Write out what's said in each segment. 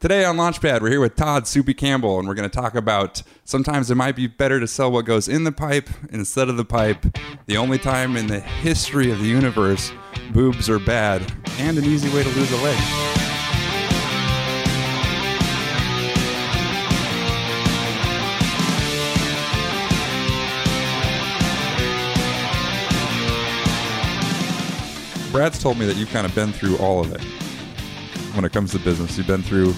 Today on Launchpad, we're here with Todd Soupy Campbell, and we're going to talk about sometimes it might be better to sell what goes in the pipe instead of the pipe. The only time in the history of the universe boobs are bad, and an easy way to lose a leg. Brad's told me that you've kind of been through all of it when it comes to business. You've been through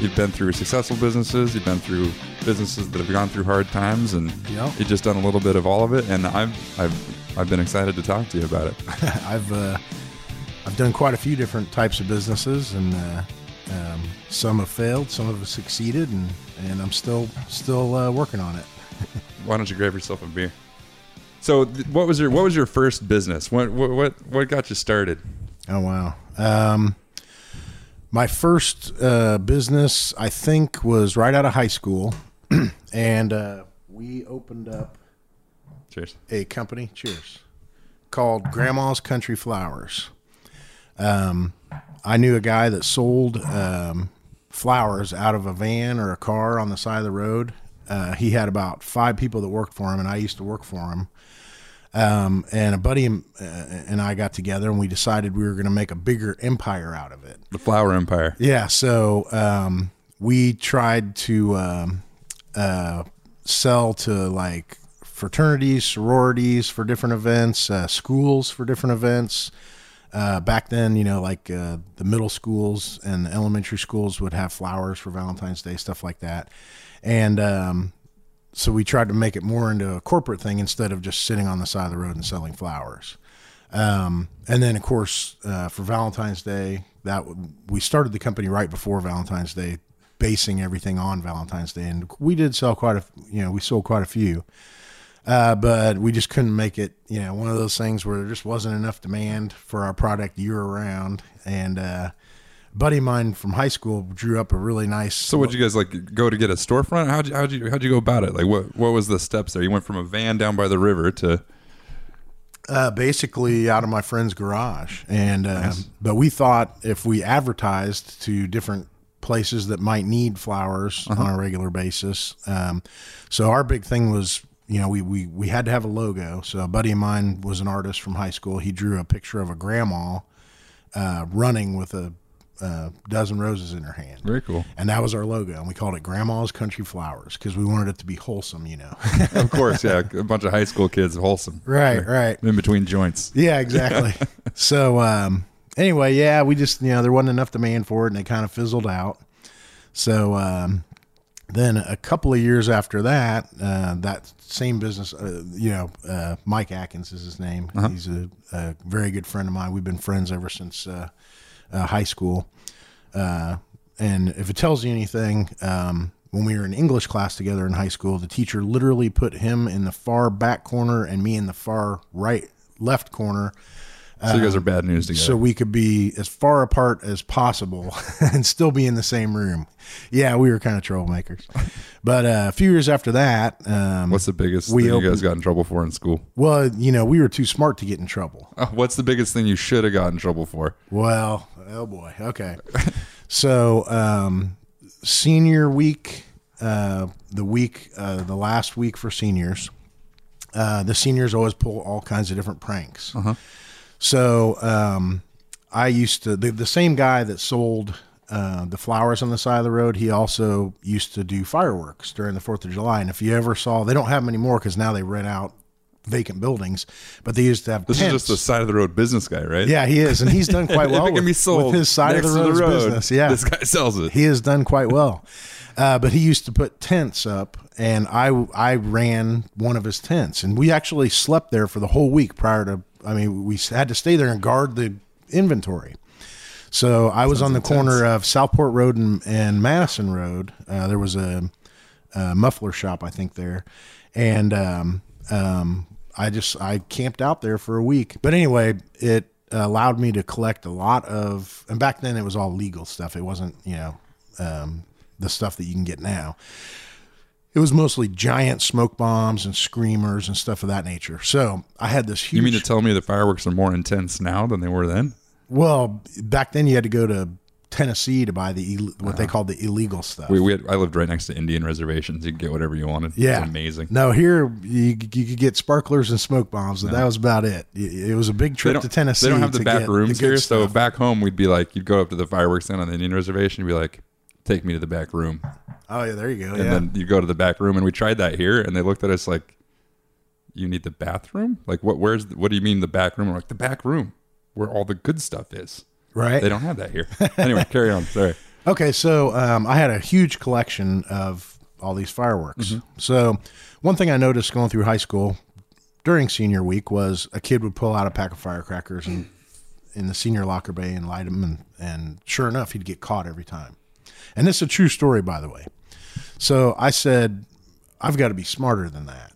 you've been through successful businesses, you've been through businesses that have gone through hard times and Yep. you've just done a little bit of all of it and I've I've I've been excited to talk to you about it. I've uh, I've done quite a few different types of businesses, and uh, um, some have failed, some have succeeded, and, and I'm still still uh, working on it. Why don't you grab yourself a beer? So, th- what was your what was your first business? What what what, what got you started? Oh wow! Um, my first uh, business, I think, was right out of high school, and uh, we opened up Cheers. a company. Cheers. Called Grandma's Country Flowers. Um, I knew a guy that sold um, flowers out of a van or a car on the side of the road. Uh, he had about five people that worked for him, and I used to work for him. Um, and a buddy uh, and I got together, and we decided we were going to make a bigger empire out of it. The Flower Empire. Yeah, so um, we tried to um, uh, sell to like fraternities, sororities for different events, uh, schools for different events. Uh, back then, you know, like uh, the middle schools and the elementary schools would have flowers for Valentine's Day, stuff like that. And um, so we tried to make it more into a corporate thing instead of just sitting on the side of the road and selling flowers. Um, and then, of course, uh, for Valentine's Day, that we started the company right before Valentine's Day, basing everything on Valentine's Day, and we did sell quite a, you know, we sold quite a few, uh, but we just couldn't make it, you know, one of those things where there just wasn't enough demand for our product year round. And uh, buddy of mine from high school drew up a really nice. So, would you guys like go to get a storefront? How'd you how'd you how'd you go about it? Like, what what was the steps there? You went from a van down by the river to Uh, basically out of my friend's garage, and uh, but we thought if we advertised to different places that might need flowers on a regular basis, um, so our big thing was you know we, we we had to have a logo. So a buddy of mine was an artist from high school. He drew a picture of a grandma uh, running with a, uh dozen roses in her hand. very cool. And that was our logo, and we called it Grandma's Country Flowers because we wanted it to be wholesome, you know. Of course, yeah, a bunch of high school kids, wholesome, right, right. in between joints. Yeah, exactly. so um, anyway, yeah, we just you know there wasn't enough demand for it, and it kind of fizzled out. So um, then a couple of years after that, uh, that same business, uh, you know, uh, Mike Atkins is his name. He's a, a very good friend of mine. We've been friends ever since uh, high school. Uh, and if it tells you anything, um, when we were in English class together in high school, the teacher literally put him in the far back corner and me in the far right left corner So you guys are bad news together. so we could be as far apart as possible and still be in the same room. Yeah, we were kind of troublemakers. But uh, a few years after that, um, what's the biggest we thing you guys got in trouble for in school? well, you know, we were too smart to get in trouble. Oh, what's the biggest thing you should have got in trouble for? Well, oh boy. Okay. so, um, senior week, uh, the week, uh, the last week for seniors, uh, the seniors always pull all kinds of different pranks. So, um, I used to, the, the same guy that sold uh, the flowers on the side of the road, he also used to do fireworks during the 4th of July. And if you ever saw, they don't have them anymore because now they rent out vacant buildings, but they used to have This tents. is just a side of the road business guy, right? Yeah, he is, and he's done quite well with, with his side of the road, road, business. Yeah, this guy sells it. he has done quite well. Uh, but he used to put tents up, and I I ran one of his tents, and we actually slept there for the whole week prior to. I mean, we had to stay there and guard the inventory. So I was on the corner of Southport Road and, and Madison Road. Uh, there was a, a muffler shop, I think, there, and um, um, I just I camped out there for a week. But anyway, it allowed me to collect a lot of, and back then it was all legal stuff. It wasn't you know um, the stuff that you can get now. It was mostly giant smoke bombs and screamers and stuff of that nature. So I had this huge. You mean to tell me the fireworks are more intense now than they were then? Well, back then you had to go to Tennessee to buy the what they uh-huh. called the illegal stuff. We, we had, I lived right next to Indian reservations. You could get whatever you wanted. yeah, it was amazing. No, here you, you could get sparklers and smoke bombs, but that was about it. It was a big trip to Tennessee. they don't have the back rooms the here. So back home, we'd be like, you'd go up to the fireworks stand on the Indian reservation. You'd be like, take me to the back room. Oh yeah, there you go. And yeah. then you go to the back room, and we tried that here, and they looked at us like, "You need the bathroom? Like, what? Where's? The, what do you mean the back room?" We're like, "The back room, where all the good stuff is." right. They don't have that here. anyway, carry on. Sorry. Okay, so um, I had a huge collection of all these fireworks. Mm-hmm. So one thing I noticed going through high school during senior week was a kid would pull out a pack of firecrackers and in the senior locker bay and light them, and, and sure enough, he'd get caught every time. And this is a true story, by the way. So I said, I've got to be smarter than that.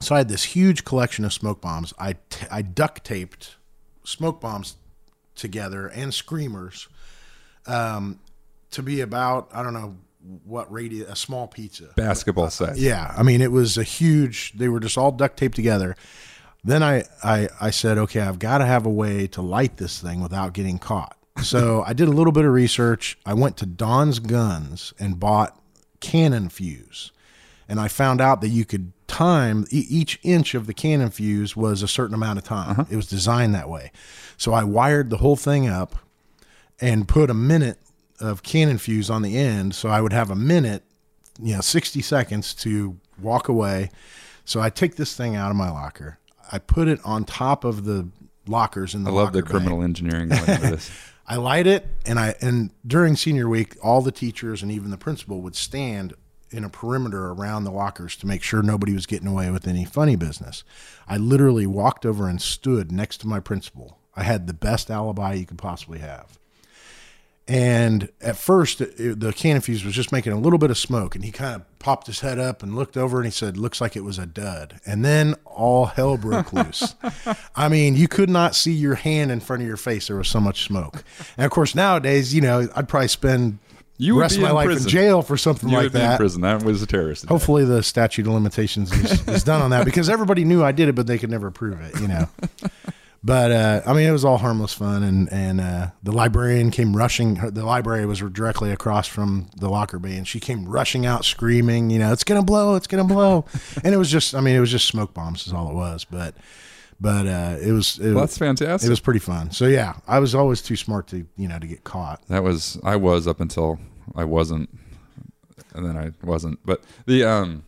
So I had this huge collection of smoke bombs. I, t- I duct taped smoke bombs together and screamers um, to be about I don't know what radius a small pizza. Basketball size. Yeah, I mean it was a huge. They were just all duct taped together. Then I I I said, okay, I've got to have a way to light this thing without getting caught. So I did a little bit of research. I went to Don's Guns and bought cannon fuse, and I found out that you could time e- each inch of the cannon fuse was a certain amount of time. Uh-huh. It was designed that way. So I wired the whole thing up and put a minute of cannon fuse on the end so I would have a minute, you know, 60 seconds to walk away. So I take this thing out of my locker. I put it on top of the lockers in the I love the criminal engineering going into this. I light it and I and during senior week all the teachers and even the principal would stand in a perimeter around the lockers to make sure nobody was getting away with any funny business. I literally walked over and stood next to my principal. I had the best alibi you could possibly have. And at first, it, the cannon fuse was just making a little bit of smoke, and he kind of popped his head up and looked over, and he said, "Looks like it was a dud." And then all hell broke loose. I mean, you could not see your hand in front of your face. There was so much smoke. And of course, nowadays, you know, I'd probably spend You the would rest my in life prison. in jail for something You like would be in that. prison. That was a terrorist. attack. Hopefully, the statute of limitations is, is done on that because everybody knew I did it, but they could never prove it. You know. But uh, I mean, it was all harmless fun, and and uh, the librarian came rushing. Her, the library was directly across from the locker bay, and she came rushing out, screaming, "You know, it's gonna blow! It's gonna blow!" and it was just, I mean, it was just smoke bombs, is all it was. But but uh, it was it, Well, was that's fantastic. it was pretty fun. So yeah, I was always too smart to you know to get caught. That was I was up until I wasn't, and then I wasn't. But the um,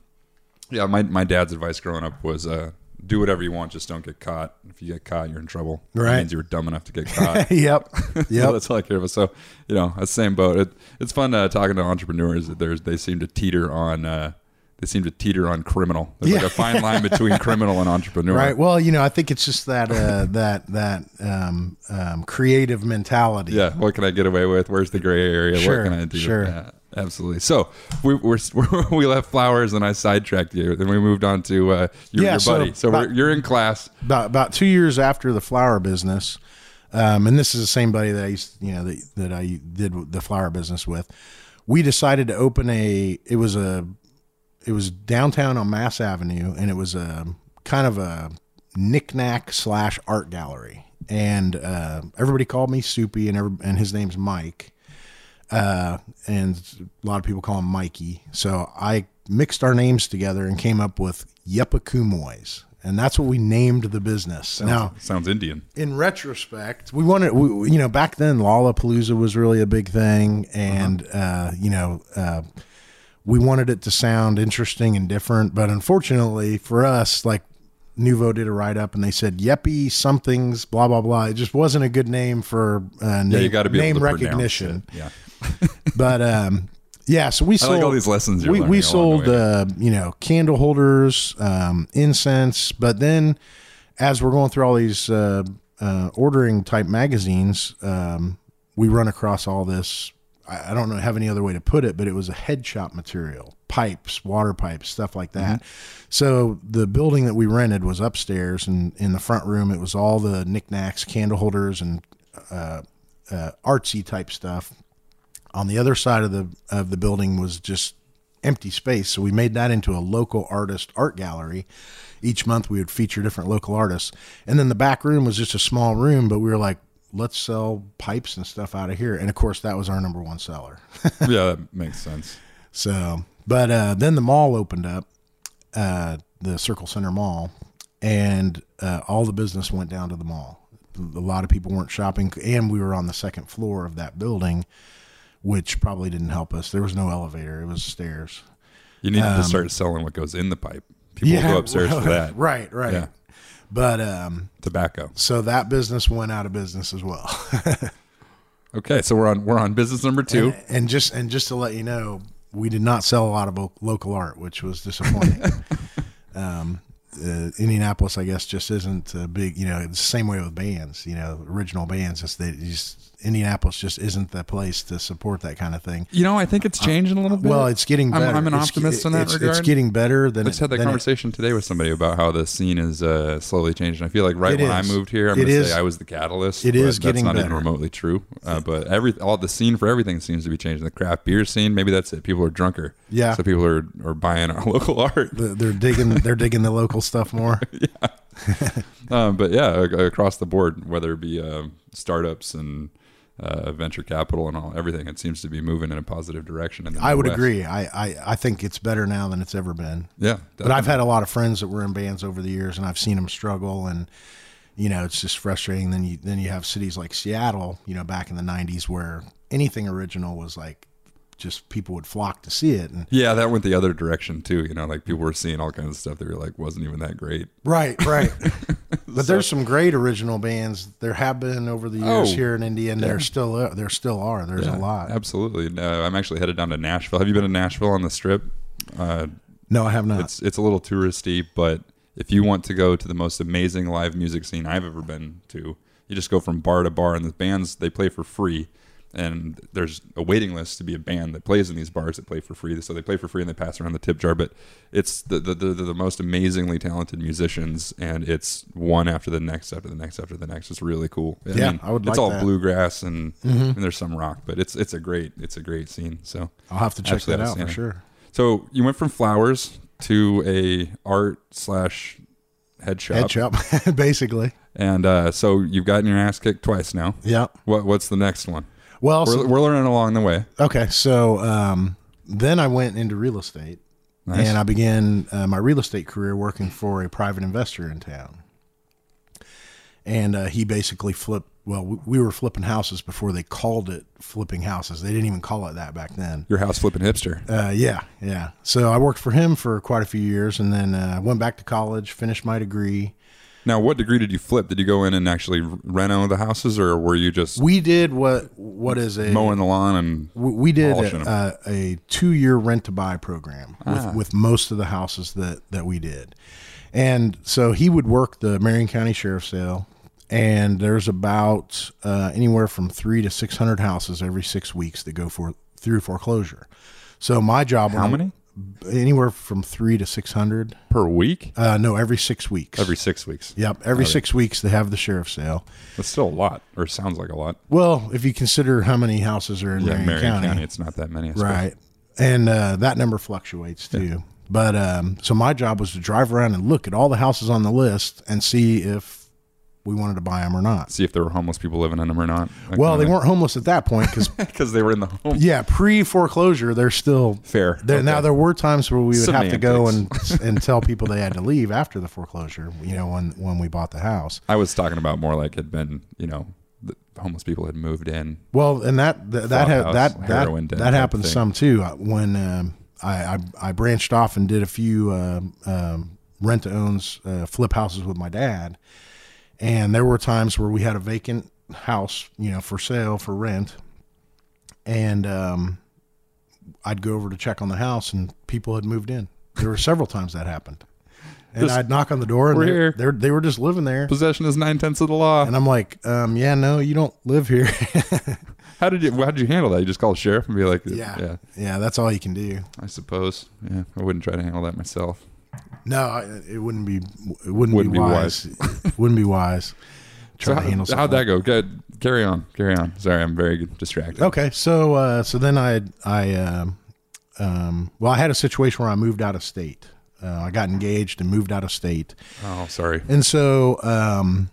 yeah, my my dad's advice growing up was uh, do whatever you want, just don't get caught. If you get caught, you're in trouble. Right. means you were dumb enough to get caught. yep, So that's all I care about. So you know, that's the same boat. It, it's fun uh, talking to entrepreneurs. There's they seem to teeter on. Uh, they seem to teeter on criminal. There's like Yeah. a fine line between criminal and entrepreneur. Right. Well, you know, I think it's just that uh, that that um, um, creative mentality. Yeah. What can I get away with? Where's the gray area? Sure, what can I do? sure. Yeah, absolutely. So we we're, we left flowers, and I sidetracked you. Then we moved on to uh, your, Yeah, your so buddy. So, about- we're, you're in class. about about two years after the flower business, um, and this is the same buddy that I used, you know, that, that I did the flower business with. We decided to open a. It was a. It was downtown on Mass Avenue, and it was a kind of a knickknack slash art gallery. And uh, everybody called me Soupy, and every, and his name's Mike. Uh, and a lot of people call him Mikey. So I mixed our names together and came up with Yepakumoys. And that's what we named the business. Now, Sounds Indian. in retrospect, we wanted, we, you know, back then Lollapalooza was really a big thing. And, uh, you know, uh, we wanted it to sound interesting and different. But unfortunately for us, like Nuvo did a write up and they said, Yeppy somethings, blah, blah, blah. It just wasn't a good name for uh, name, Yeah, you got to be name able to pronounce recognition it. Yeah. but um, yeah, so we sold like all these lessons you're we we sold uh, you know candle holders, um, incense, but then as we're going through all these uh, uh, ordering type magazines, um, we run across all this. I I don't know have any other way to put it, but it was a head shop material, pipes, water pipes, stuff like that. So the building that we rented was upstairs, and in the front room, it was all the knickknacks, candle holders, and uh, uh, artsy type stuff on the other side of the of the building was just empty space so we made that into a local artist art gallery each month we would feature different local artists and then the back room was just a small room but we were like let's sell pipes and stuff out of here. And of course, that was our number one seller. yeah, that makes sense. So, but uh, then the mall opened up, uh, the Circle Centre Mall, and uh, all the business went down to the mall. A lot of people weren't shopping, and we were on the second floor of that building, which probably didn't help us. There was no elevator; it was stairs. You need to start selling what goes in the pipe. People will go upstairs for that. Right, right. Yeah. But um, Tobacco. so that business went out of business as well. Okay, so we're on we're on business number two. and just and just to let you know, we did not sell a lot of local art, which was disappointing. um, uh, Indianapolis, I guess, just isn't a big. You know, it's the same way with bands. You know, original bands. It's they just Indianapolis just isn't the place to support that kind of thing. You know, I think it's changing a little bit. Well, it's getting I'm- better. I'm an It's- optimist in that it's, regard. It's getting better than I just it- had that than it- conversation today with somebody about how the scene is uh, slowly changing. I feel like right when I moved here, I'm going to say I was the catalyst. It is that's getting not even remotely true. Uh, but every all the scene for everything seems to be changing. The craft beer scene, maybe that's it. People are drunker. Yeah. So people are, are buying our local art. they're digging. They're digging the local stuff more. Yeah. um, but yeah, across the board, whether it be uh, startups and uh, venture capital and all everything, it seems to be moving in a positive direction. In the I would agree. I, I I think it's better now than it's ever been. Yeah, But I've had a lot of friends that were in bands over the years, and I've seen them struggle, and you know, it's just frustrating. Then you then you have cities like Seattle, you know, back in the '90s, where anything original was like just people would flock to see it, and Yeah, that went the other direction too. You know, like people were seeing all kinds of stuff that were like wasn't even that great. right, right. but there's some great original bands. There have been over the years Oh, here in India, and there still uh, there still are. There's a lot. Absolutely. Uh, I'm actually headed down to Nashville. Have you been to Nashville on the Strip? Uh, No, I have not. it's it's a little touristy, but if you want to go to the most amazing live music scene I've ever been to, you just go from bar to bar, and the bands they play for free. And there's a waiting list to be a band that plays in these bars that play for free. So they play for free and they pass around the tip jar. But it's the the, the, the most amazingly talented musicians, and it's one after the next, after the next, after the next. It's really cool. Yeah, I would It's like all that. Mm-hmm. bluegrass and, and there's some rock, but it's it's a great it's a great scene. So I'll have to check that out for sure. so you went from flowers to a art slash head shop, Head shop, basically. and uh, so you've gotten your ass kicked twice now. Yeah. What what's the next one? Well, We're, we're learning along the way. Okay, so um, then I went into real estate, Nice. and I began uh, my real estate career working for a private investor in town. And uh, he basically flipped. Well, we, we were flipping houses before they called it flipping houses. They didn't even call it that back then. Your house flipping hipster. Uh, yeah, yeah. So I worked for him for quite a few years, and then uh, went back to college, finished my degree. Now, what degree did you flip? Did you go in and actually reno the houses, or were you just We did what what is a mowing the lawn and We we did a, a, two year rent to buy program with, Ah. with most of the houses that, that we did. And so he would work the Marion County Sheriff's Sale, and there's about uh, anywhere from three to 600 houses every six weeks that go for through foreclosure. So my job, how many Anywhere from three to 600. per week? Uh, no, every six weeks. Every six weeks. Yep, every six weeks they have the sheriff's sale. That's still a lot, or sounds like a lot. Well, if you consider how many houses are in Yeah, Marion, Marion County, County. it's not that many. Right. And uh, that number fluctuates too. But um, so my job was to drive around and look at all the houses on the list and see if we wanted to buy them or not. See if there were homeless people living in them or not. Well, they weren't homeless at that point because, because they were in the home. yeah, pre foreclosure, they're still Fair. there. Now Okay. there were times where we would have to go and and tell people they had to leave after the foreclosure. You know, when when we bought the house. I was talking about more like it had been, you know, the homeless people had moved in. Well, and that that that ha- that that, that happened some too. Uh, When um, I, I I branched off and did a few um um, rent to owns uh, flip houses with my dad, and there were times where we had a vacant house, you know, for sale for rent, and um, I'd go over to check on the house, and people had moved in. There were several times that happened. And Just, I'd knock on the door, and "We're they're, here." they're, they were just living there. Possession is nine tenths of the law. And I'm like, um, yeah, no, you don't live here. How did you? How did you handle that? You just call the sheriff and be like, Yeah. yeah, yeah, that's all you can do. I suppose. Yeah, I wouldn't try to handle that myself. No, it wouldn't be. It wouldn't, Wouldn't be be wise. it wouldn't be wise. Try So to handle how, how'd that go? Good. Carry on. Carry on. Sorry, I'm very distracted. Okay, so uh, so then I I um, um, well I had a situation where I moved out of state. Uh, I got engaged and moved out of state, Oh, sorry. and so um,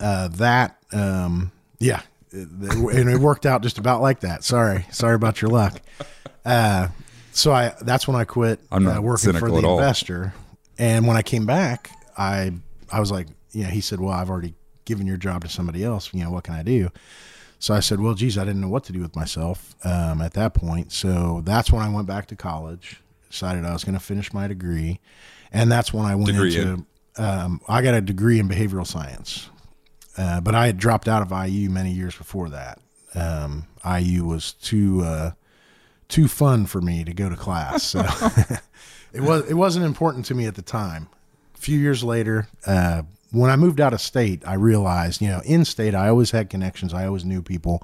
uh, that um, Yeah, and it worked out just about like that. Sorry, sorry about your luck. Uh, so I that's when I quit I'm not uh, working for the investor. And when I came back, I I was like, you know, he said, "Well, I've already given your job to somebody else. You know, what can I do?" So I said, "Well, geez, I didn't know what to do with myself um, at that point." So that's when I went back to college. Decided I was going to finish my degree, and that's when I went Degree into. Um, I got a degree in behavioral science, uh, but I had dropped out of IU many years before that. Um, IU was too uh, too fun for me to go to class, so it was it wasn't important to me at the time. A few years later, uh, when I moved out of state, I realized, you know, in state, I always had connections. I always knew people.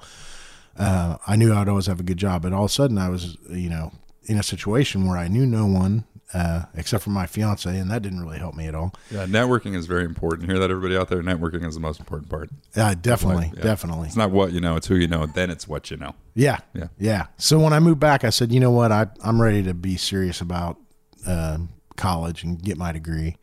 Uh, I knew I'd always have a good job, but all of a sudden, I was, you know, in a situation where I knew no one uh, except for my fiance, and that didn't really help me at all. Yeah, networking is very important. Hear that, everybody out there? Networking is the most important part. Uh, definitely, Yeah. definitely. It's not what you know; it's who you know. Then it's what you know. Yeah. Yeah. Yeah. So when I moved back, I said, you know what? I, I'm ready to be serious about um college and get my degree.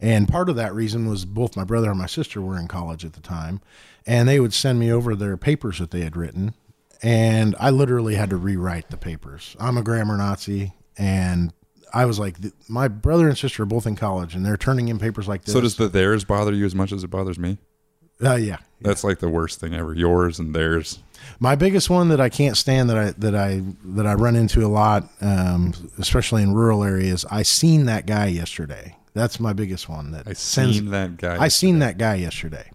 And part of that reason was both my brother and my sister were in college at the time, and they would send me over their papers that they had written. And I literally had to rewrite the papers. I'm a grammar Nazi, and I was like, my brother and sister are both in college, and they're turning in papers like this. So does the theirs bother you as much as it bothers me? uh, yeah, That's like the worst thing ever. Yours and theirs. My biggest one that I can't stand that I that I that I run into a lot, um, especially in rural areas. I seen that guy yesterday. That's my biggest one. That I sends- seen that guy. I seen that guy yesterday.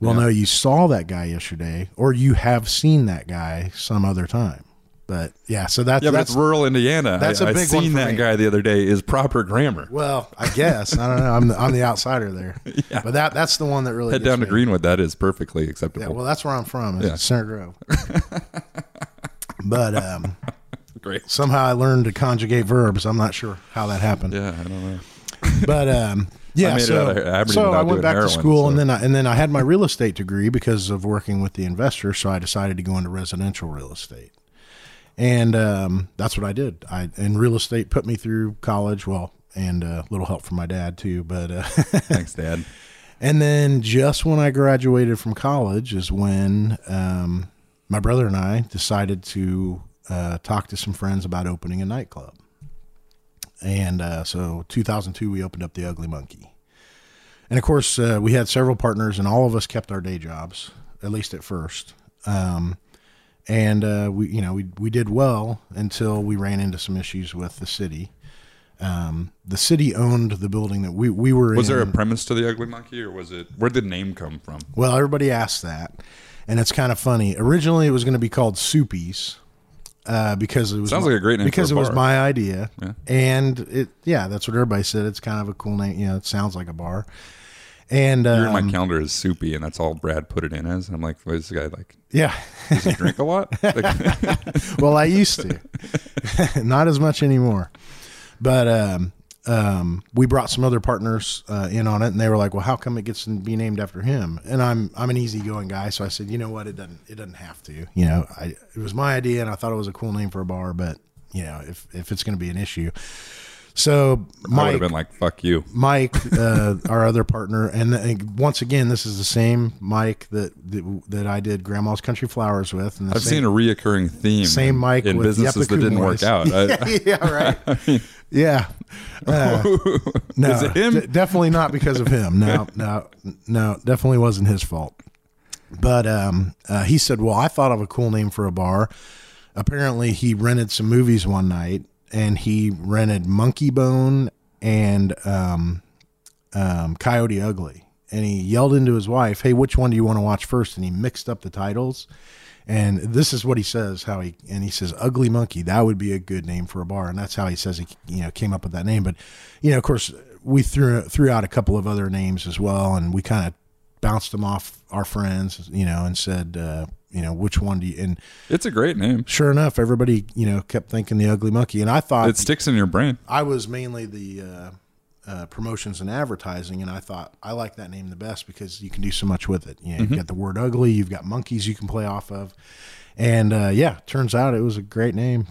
Well, Yeah. no, you saw that guy yesterday, or you have seen that guy some other time. But yeah, so that's Yeah, but that's it's rural Indiana. that's I, a I big one seen that me. guy the other day. Is proper grammar. well, I guess I don't know. I'm the, I'm the outsider there, Yeah. but that that's the one that really Head down to me. Greenwood. That is perfectly acceptable. Yeah, well, that's where I'm from. Yeah. Center Grove. but um, Great. somehow I learned to conjugate verbs. I'm not sure how that happened, Yeah, I don't know. but um, yeah. it so Aberdeen so I went back heroin, to school, and then I, and then I had my real estate degree because of working with the investor. So I decided to go into residential real estate, and um, that's what I did. I and real estate put me through college. Well, and uh, a little help from my dad too, but. Uh, Thanks, Dad. And then just when I graduated from college is when um, my brother and I decided to uh, talk to some friends about opening a nightclub. And uh, so 2002, we opened up the Ugly Monkey. And of course, uh, we had several partners, and all of us kept our day jobs, at least at first. Um, and uh, we, you know, we we did well until we ran into some issues with the city. Um, the city owned the building that we we were Was in. there a premise to the Ugly Monkey, or was it? Where did the name come from? Well, everybody asked that, and it's kind of funny. Originally, it was going to be called Soupies uh, because it was Sounds my- like a great name because it was my idea, Yeah. and it yeah, that's what everybody said. It's kind of a cool name. You know, it sounds like a bar. And in my um, calendar is soupy, and that's all Brad put it in as. I'm like, what is this guy like? yeah, Does he drink a lot? Like, well, I used to, not as much anymore. But um, um, we brought some other partners uh, in on it, and they were like, "Well, how come it gets to be named after him?" And I'm I'm an easygoing guy, so I said, "You know what? It doesn't it doesn't have to. You know, I, it was my idea, and I thought it was a cool name for a bar, but you know, if if it's going to be an issue." So Mike I would have been like, fuck you. Mike, uh, our other partner, and th- once again, this is the same Mike that that, that I did Grandma's Country Flowers with. And I've same, seen a reoccurring theme. Same Mike in with businesses that didn't work out. I, yeah, right. yeah. Uh, no, Is it him? d- definitely not because of him. No, no, no, definitely wasn't his fault. But um, uh, he said, "Well, I thought of a cool name for a bar." Apparently, he rented some movies one night, and he rented Monkeybone and um, um, Coyote Ugly, and he yelled into his wife, "Hey, which one do you want to watch first? And he mixed up the titles. And this is what he says. How he and he says, "Ugly Monkey." That would be a good name for a bar, and that's how he says he you know came up with that name. But you know, of course, we threw threw out a couple of other names as well, and we kind of bounced them off our friends, you know, and said, uh, you know, which one do you? And it's a great name. sure enough, everybody you know kept thinking the Ugly Monkey, and I thought It sticks in your brain. I was mainly the uh, uh, promotions and advertising, and I thought I like that name the best because you can do so much with it. You know, you've got the word ugly, you've got monkeys you can play off of, and uh, yeah, turns out it was a great name.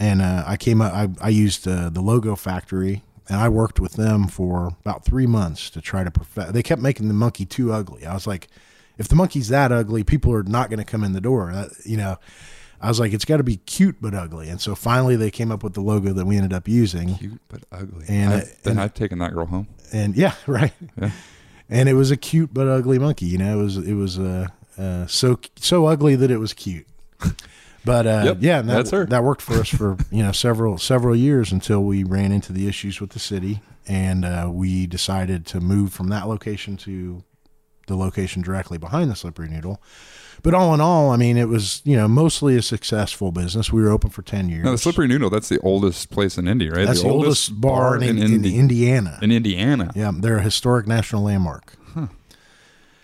And uh, I came up, I, I used uh, the Logo Factory, and I worked with them for about three months to try to perfect. They kept making the monkey too ugly. I was like, if the monkey's that ugly, people are not going to come in the door. Uh, you know, I was like, it's got to be cute but ugly. And so finally, they came up with the logo that we ended up using. Cute but ugly. And, I've- uh, then and- I've taken that girl home. And yeah, right. Yeah. And it was a cute but ugly monkey. You know, it was it was uh, uh, so so ugly that it was cute. But uh, Yep, yeah, that, that's her. that worked for us for you know several several years until we ran into the issues with the city, and uh, we decided to move from that location to the location directly behind the Slippery Noodle. But all in all, I mean, it was you know mostly a successful business. We were open for ten years. No, the Slippery Noodle, that's the oldest place in Indy, right? That's the, oldest, bar, in, in, Indy- Indiana. in Indiana. yeah, they're a historic national landmark.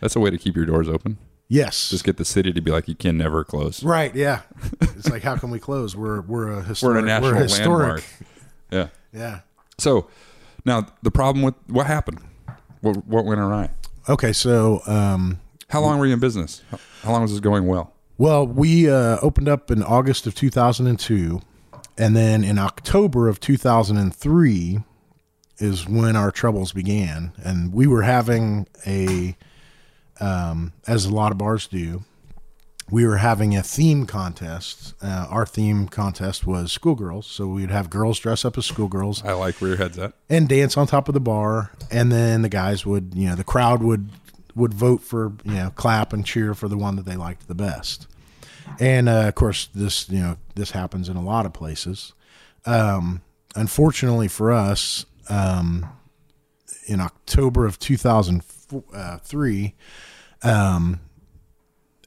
That's a way to keep your doors open. Yes, Just get the city to be like, you can never close. right. Yeah, it's like how can we close? We're we're a historic. We're a national historic. landmark. Yeah. Yeah. So now the problem with what happened? What, what went awry? Okay, so um, How long were you in business? How, how long was this going well? Well, we uh, opened up in August of 2002, and then in October of 2003 is when our troubles began, and we were having a, um, as a lot of bars do, we were having a theme contest. Uh, our theme contest was schoolgirls, so we'd have girls dress up as schoolgirls I like where your head's at. and dance on top of the bar and then the guys would you know the crowd would would vote for you know clap and cheer for the one that they liked the best and uh, of course this you know this happens in a lot of places um, unfortunately for us um, in october of 2003 um,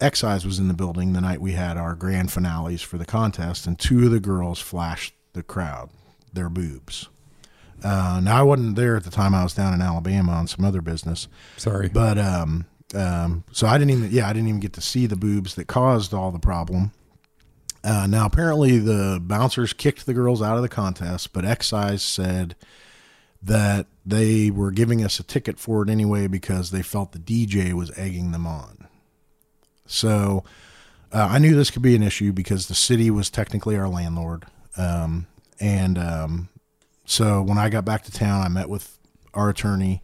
excise was in the building the night we had our grand finales for the contest and two of the girls flashed the crowd their boobs uh, now I wasn't there at the time. I was down in Alabama on some other business, Sorry. but um, um, so I didn't even yeah I didn't even get to see the boobs that caused all the problem. Uh, now apparently the bouncers kicked the girls out of the contest, but excise said that they were giving us a ticket for it anyway because they felt the DJ was egging them on. So uh, I knew this could be an issue because the city was technically our landlord, um, and um, so when I got back to town, I met with our attorney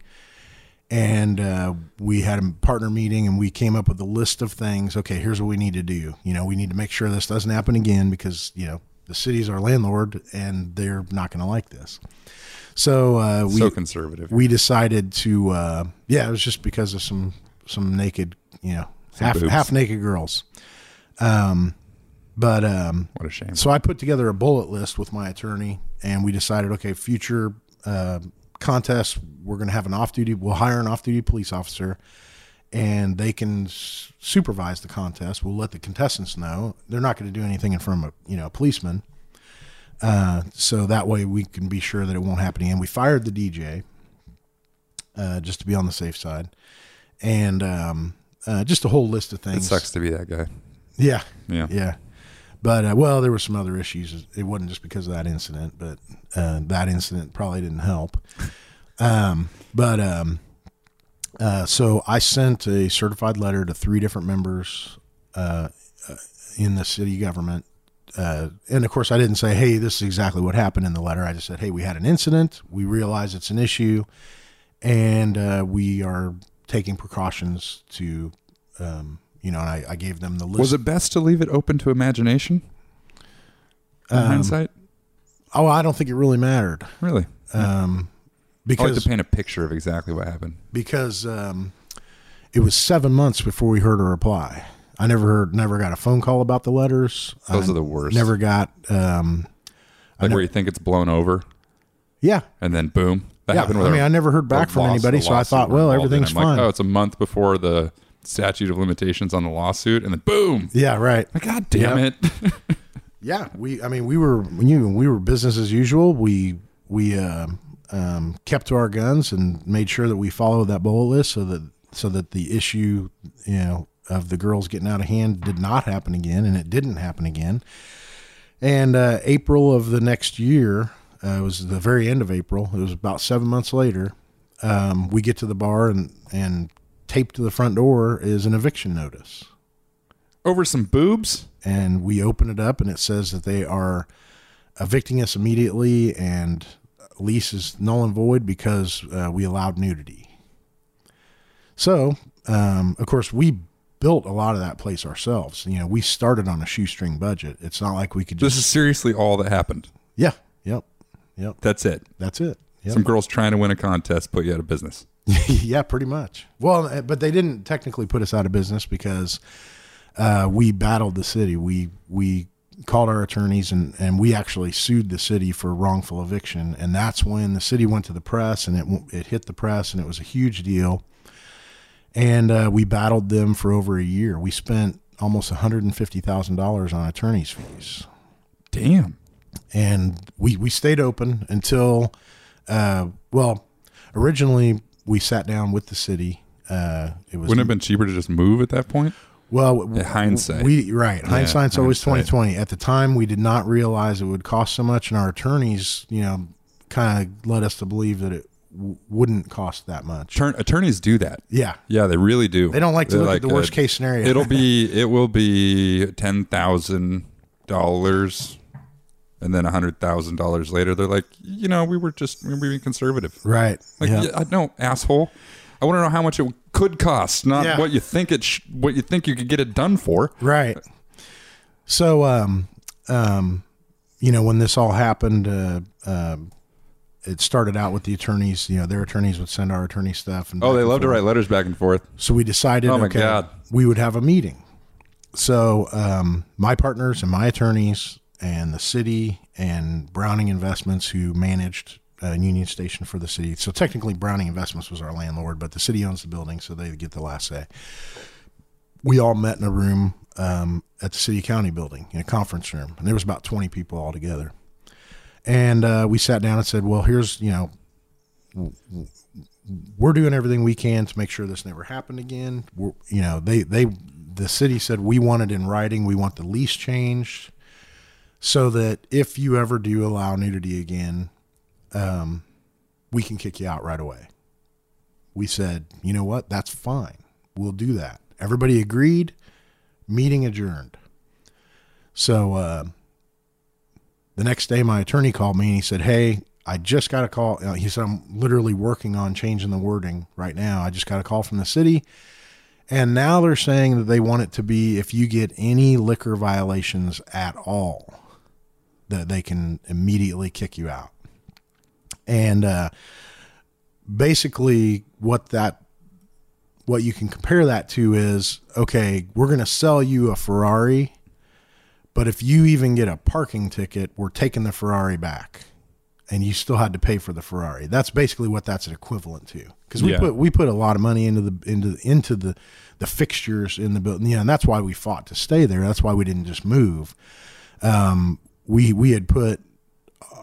and uh, we had a partner meeting and we came up with a list of things. Okay, here's what we need to do. You know, we need to make sure this doesn't happen again because, you know, the city's our landlord and they're not going to like this. So uh, we so conservative. we decided to uh, yeah, it was just because of some some naked, you know, half half naked girls. Um, but um, what a shame. so I put together a bullet list with my attorney, and we decided, okay, future uh, contests, we're going to have an off-duty. We'll hire an off-duty police officer, and they can s- supervise the contest. We'll let the contestants know they're not going to do anything in front of a you know a policeman. Uh, so that way we can be sure that it won't happen again. We fired the DJ uh, just to be on the safe side, and um, uh, just a whole list of things. It sucks to be that guy. Yeah, Yeah. yeah. But uh, well, there were some other issues. It wasn't just because of that incident, but uh, that incident probably didn't help. Um, but um, uh, so I sent a certified letter to three different members uh, uh, in the city government. Uh, and of course, I didn't say, "Hey, this is exactly what happened in the letter." I just said, "Hey, we had an incident. We realize it's an issue, and uh, we are taking precautions to, um, you know." And I, I gave them the list. Was it best to leave it open to imagination? In Um, hindsight? Oh, I don't think it really mattered. Really? Um, I like because to paint a picture of exactly what happened. because um, it was seven months before we heard a reply. I never heard, never got a phone call about the letters. Those I are the worst. Never got. Um, like where you think it's blown over yeah, and then boom. That yeah. happened with I mean, I never heard back from loss- anybody, so I thought, well, everything's fine. Like, oh, it's a month before the statute of limitations on the lawsuit, and then boom. yeah, right. Like, God damn Yep. it. Yeah, we. I mean, we were you we were business as usual. We we uh, um, kept to our guns and made sure that we followed that bullet list so that so that the issue you know of the girls getting out of hand did not happen again, and it didn't happen again. And uh, April of the next year, uh, it was the very end of April. It was about seven months later. Um, we get to the bar and and taped to the front door is an eviction notice Over some boobs? and we open it up and it says that they are evicting us immediately and lease is null and void because uh, we allowed nudity. So, um, of course, we built a lot of that place ourselves. You know, we started on a shoestring budget. It's not like we could This is seriously all that happened. yeah, yep, yep. That's it. That's it. Yep. Some girls trying to win a contest put you out of business. yeah, pretty much. Well, uh, but they didn't technically put us out of business because uh, we battled the city. We we called our attorneys and and we actually sued the city for wrongful eviction. And that's when the city went to the press and it it hit the press and it was a huge deal. And uh, we battled them for over a year. We spent almost one hundred and fifty thousand dollars on attorneys fees Damn. And we we stayed open until uh, well originally we sat down with the city uh, it was Wouldn't it have been cheaper to just move at that point? well w- Yeah, hindsight. we right hindsight's always hindsight. 2020 at the time we did not realize it would cost so much and our attorneys you know kind of led us to believe that it w- wouldn't cost that much Turn, attorneys do that. yeah Yeah, they really do. they don't like to They're look at the uh, worst case scenario It'll be it will be ten thousand dollars, and then a hundred thousand dollars later, they're like, you know, we were just we were being conservative. right Like, yeah. yeah. no, asshole. I want to know how much it could cost, not Yeah. what you think it sh- what you think you could get it done for. Right. So, um, um, you know, when this all happened, uh, um, it started out with the attorneys. You know, their attorneys would send our attorney stuff. And Oh, they and love to write letters back and forth. So we decided, Oh, my okay, God. we would have a meeting. So um, my partners and my attorneys and the city and Browning Investments, who managed uh, Union Station for the city. So technically, Browning Investments was our landlord, but the city owns the building, so they get the last say. We all met in a room um, at the city county building in a conference room, and there was about twenty people all together. And uh, we sat down and said, "Well, here's you know we're doing everything we can to make sure this never happened again. We're, you know, they they the city said we want it in writing. We want the lease changed so that if you ever do allow nudity again, um, we can kick you out right away. We said, you know what? That's fine. We'll do that. Everybody agreed. Meeting adjourned. So uh, the next day, my attorney called me and he said, "Hey, I just got a call." uh, He said, "I'm literally working on changing the wording right now. I just got a call from the city, and now they're saying that they want it to be if you get any liquor violations at all, that they can immediately kick you out." And uh, basically, what that what you can compare that to is okay, we're going to sell you a Ferrari, but if you even get a parking ticket, we're taking the Ferrari back. And you still had to pay for the Ferrari. That's basically what that's an equivalent to. Because we Yeah. put we put a lot of money into the into into the the fixtures in the building. Yeah, and that's why we fought to stay there. That's why we didn't just move. Um, we we had put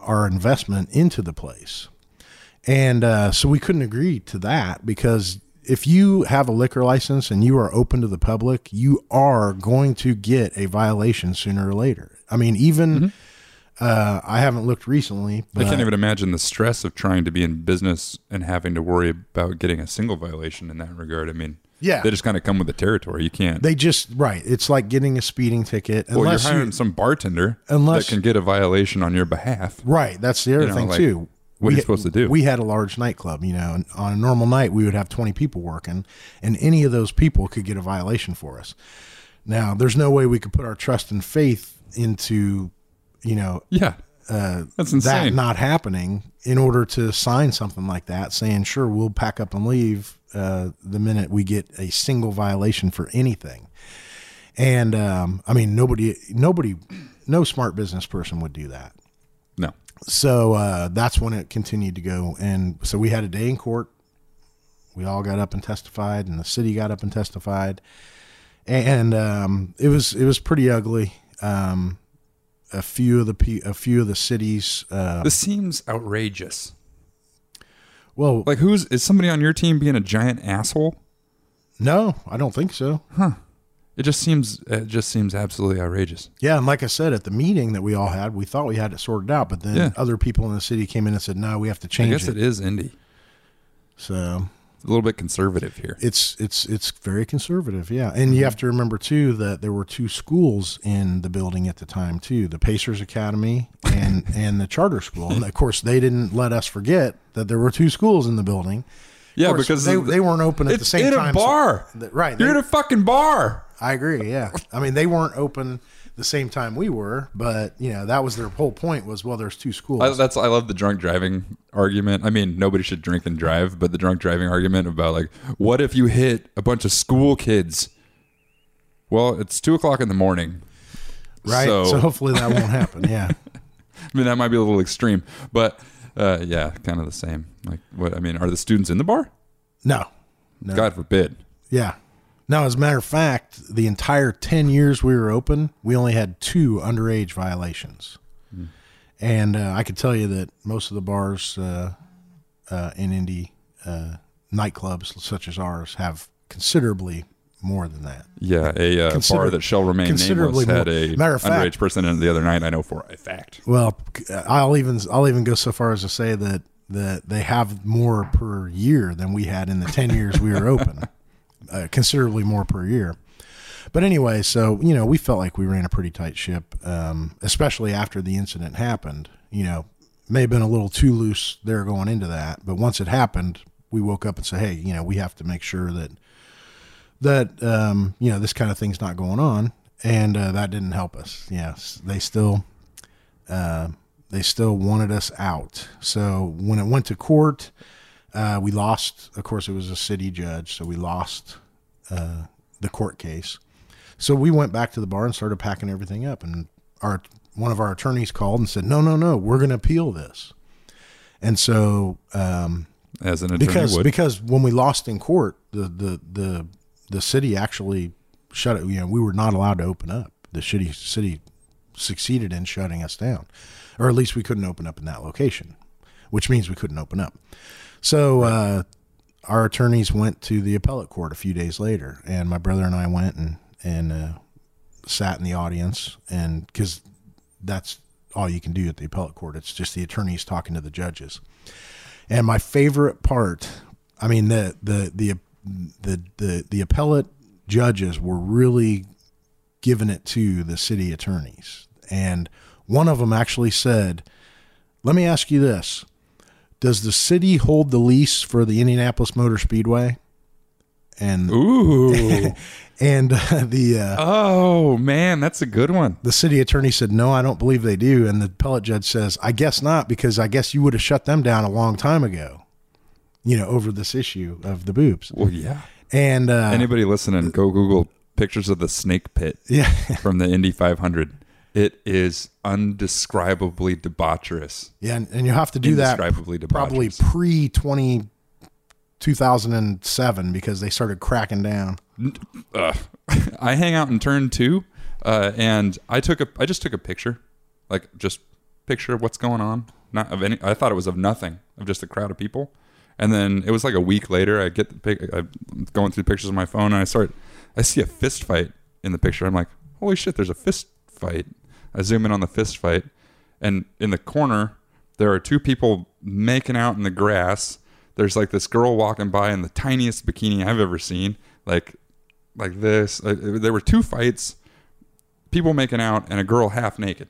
our investment into the place. And uh, so we couldn't agree to that because if you have a liquor license and you are open to the public, you are going to get a violation sooner or later. I mean, even uh, I haven't looked recently, I can't even imagine the stress of trying to be in business and having to worry about getting a single violation in that regard. I mean, Yeah. they just kind of come with the territory. You can't. they just right. It's like getting a speeding ticket. well, Unless you're hiring you, some bartender Unless- that can get a violation on your behalf. Right. That's the other know, thing like, too. what are you We- supposed to do? We had a large nightclub, you know, and on a normal night we would have 20 people working and any of those people could get a violation for us. Now, there's no way we could put our trust and faith into, you know, Yeah, uh, that's that insane. not happening in order to sign something like that saying, sure, we'll pack up and leave uh, the minute we get a single violation for anything. And um, I mean, nobody, nobody, no smart business person would do that. No, so uh, that's when it continued to go. And so we had a day in court. We all got up and testified and the city got up and testified. And um, it was it was pretty ugly. Um, a few of the a few of the cities uh, this seems outrageous. Well Like, who's is somebody on your team being a giant asshole? no i don't think so Huh. It just seems it just seems absolutely outrageous. yeah and like i said at the meeting that we all had we thought we had it sorted out but then Yeah. other people in the city came in and said no we have to change." I guess it. it is Indy. so a little bit conservative here. it's it's it's very conservative yeah and you mm-hmm. have to remember too that there were two schools in the building at the time too the pacers academy and and the charter school and of course they didn't let us forget that there were two schools in the building Yeah, course, because they, the- they weren't open at the same in time. a bar. Th- right. You're they- in a fucking bar. I agree. Yeah. I mean, they weren't open the same time we were, but you know that was their whole point. Was well, there's two schools. I, that's I love the drunk driving argument. I mean, nobody should drink and drive, but the drunk driving argument about like, what if you hit a bunch of school kids? Well, it's two o'clock in the morning, right. So, So, hopefully that won't happen. Yeah. I mean, that might be a little extreme, but uh, yeah, kind of the same. Like, what I mean, are the students in the bar? No. God forbid. Yeah. Now, as a matter of fact, the entire 10 years we were open, we only had two underage violations. And uh, I could tell you that most of the bars uh, uh, in Indy, uh, nightclubs such as ours, have considerably more than that. Yeah, a uh, bar that shall remain considerably nameless had a Matter of underage person in the other night. I know for a fact. Well, I'll even I'll even go so far as to say that that they have more per year than we had in the ten years we were open, uh, considerably more per year. But anyway, so you know, we felt like we ran a pretty tight ship, um, especially after the incident happened. You know, may have been a little too loose there going into that, but once it happened, we woke up and said, "Hey, you know, we have to make sure that that um, you know this kind of thing's not going on," and uh, that didn't help us. Yes, they still uh, they still wanted us out. So when it went to court, uh, we lost. Of course, it was a city judge, so we lost uh, the court case. So we went back to the bar and started packing everything up. And our one of our attorneys called and said, "No, no, no, we're going to appeal this." And so um, As an attorney because would. because when we lost in court, the the the the city actually shut it. You know, we were not allowed to open up. The city city succeeded in shutting us down, or at least we couldn't open up in that location, which means we couldn't open up. So uh, our attorneys went to the appellate court a few days later, and my brother and I went and and uh, sat in the audience, and because that's all you can do at the appellate court. It's just the attorneys talking to the judges. And my favorite part, I mean the the the the the, the appellate judges were really giving it to the city attorneys. And one of them actually said, "Let me ask you this. Does the city hold the lease for the Indianapolis Motor Speedway?" And Ooh. and uh, the uh, oh man, that's a good one. the city attorney said, "No, I don't believe they do." And the appellate judge says, "I guess not, because I guess you would have shut them down a long time ago." You know, over this issue of the boobs. Well, yeah. And uh, Anybody listening, go Google pictures of the snake pit yeah, from the Indy 500. It is undescribably debaucherous. yeah, and, and you have to do that probably pre 20, 2007 because they started cracking down. Ugh. I hang out in turn two, uh, and I took a, I just took a picture, like just picture of what's going on. Not of any. I thought it was of nothing, of just a crowd of people. And then it was like a week later. I get the pic. I'm going through pictures on my phone, and I start. I see a fist fight in the picture. I'm like, holy shit! There's a fist fight. I zoom in on the fist fight, and in the corner there are two people making out in the grass. There's like this girl walking by in the tiniest bikini I've ever seen, like like this. Uh, there were two fights, people making out, and a girl half naked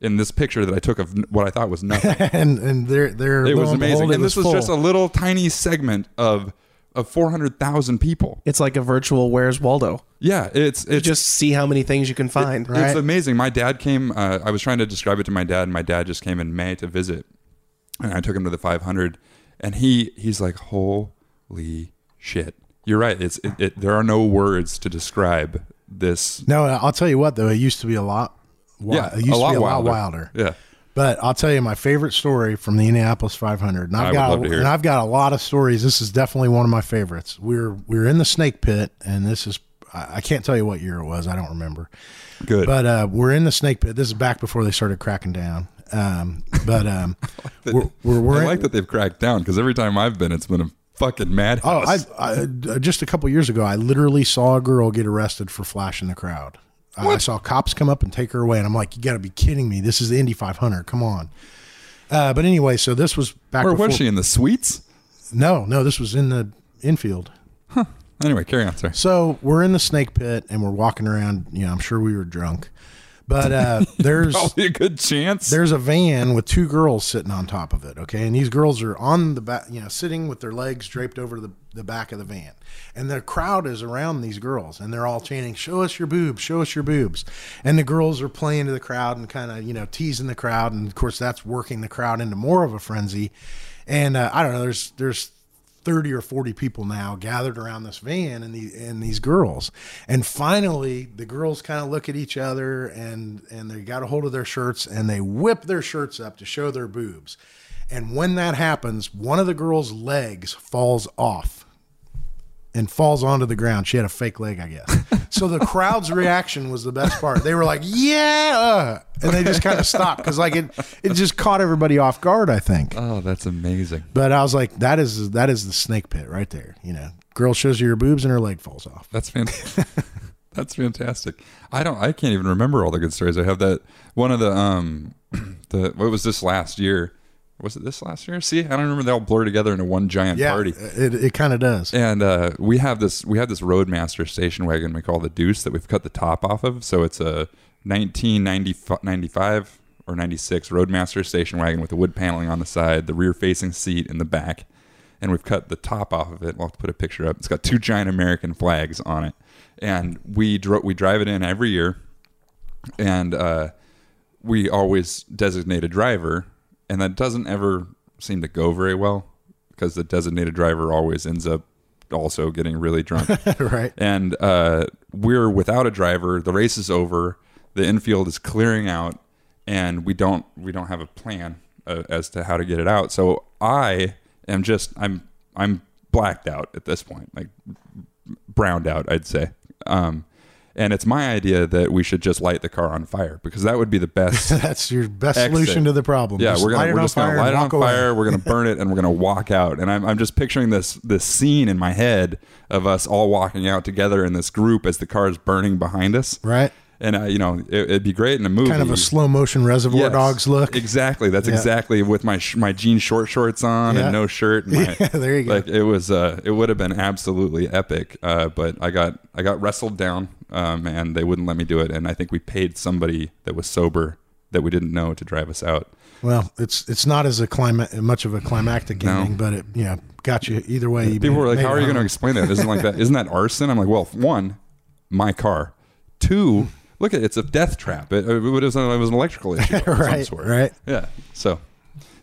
in this picture that I took of what I thought was nothing. and and they're they're it was amazing, and this was full. just a little tiny segment of of four hundred thousand people. It's like a virtual Where's Waldo. Yeah, it's it's Just see how many things you can find. Right. It's amazing. My dad came. Uh, I was trying to describe it to my dad, and my dad just came in May to visit, and I took him to the 500, and he he's like, "Holy shit!" You're right. It's it, it, there are no words to describe this. no. I'll tell you what though, it used to be a lot. wi- Yeah, it used a to lot be a wilder. lot wilder. Yeah, But I'll tell you my favorite story from the Indianapolis 500. And I've I got love to hear and it. I've got a lot of stories. This is definitely one of my favorites. We're we're in the snake pit, and this is I can't tell you what year it was. I don't remember. good. But uh, we're in the snake pit. This is back before they started cracking down. Um, but um, we're we're, we're I in- like that they've cracked down because every time I've been, it's been a fucking mad. Oh. I, I just a couple years ago, I literally saw a girl get arrested for flashing the crowd. I, I saw cops come up and take her away, and I'm like, "You got to be kidding me! This is the Indy 500. Come on!" Uh, but anyway, so this was back. Where before, was she in the suites? No, no, this was in the infield. Anyway, carry on. Sorry. So we're in the snake pit and we're walking around. You know, I'm sure we were drunk, But uh, there's Probably a good chance. there's a van with two girls sitting on top of it. Okay, and these girls are on the back, you know, sitting with their legs draped over the the back of the van, and the crowd is around these girls, and they're all chanting, "Show us your boobs, show us your boobs," and the girls are playing to the crowd and kind of you know teasing the crowd, and of course that's working the crowd into more of a frenzy. And uh, I don't know, there's there's 30 or 40 people now gathered around this van and the and these girls. And finally the girls kind of look at each other and and they got a hold of their shirts and they whip their shirts up to show their boobs. And when that happens one of the girls legs falls off and falls onto the ground. She had a fake leg i guess so the crowd's reaction was the best part they were like yeah and they just kind of stopped because like it it just caught everybody off guard i think oh, that's amazing. but I was like, that is that is the snake pit right there. You know, girl shows you her boobs and her leg falls off. That's fantastic. That's fantastic. I don't. I can't even remember all the good stories. I have that one of the um the what was this last year? Was it this last year? See, I don't remember. They all blur together into one giant Yeah, party. it it kind of does. And uh, we have this we have this Roadmaster station wagon we call the Deuce that we've cut the top off of. So it's a 1995 or 96 Roadmaster station wagon with the wood paneling on the side, the rear facing seat in the back, and we've cut the top off of it. We'll have to put a picture up. It's got two giant American flags on it, and we dro- we drive it in every year, and uh, we always designate a driver, and that doesn't ever seem to go very well because the designated driver always ends up also getting really drunk. right. and uh, we're without a driver. The race is over. The infield is clearing out, and we don't we don't have a plan uh, as to how to get it out. So I am just I'm I'm blacked out at this point, like browned out, I'd say. Um, and it's my idea that we should just light the car on fire because that would be the best That's your best Exit. solution to the problem. yeah, Just we're gonna we're just gonna light it on fire. We're gonna burn it and we're gonna walk out. And I'm I'm just picturing this this scene in my head of us all walking out together in this group as the car is burning behind us. Right. And uh, you know, it, it'd be great in a movie. Kind of a slow motion Reservoir Yes. Dogs look. Exactly. That's Yeah. exactly with my sh- my jean short shorts on Yeah. and no shirt. And my, Yeah, there you go. Like it was. Uh, it would have been absolutely epic. Uh, but I got I got wrestled down, um, and they wouldn't let me do it. And I think we paid somebody that was sober that we didn't know to drive us out. Well, it's it's not as a clima- much of a climactic No. ending, but it know got you either way. You People were like, "How are you going to explain that? Isn't like that? Isn't that arson?" I'm like, "Well, one, my car. Two, look at it's a death trap. It, it was it was an electrical issue of some right? sort. Right. Yeah. So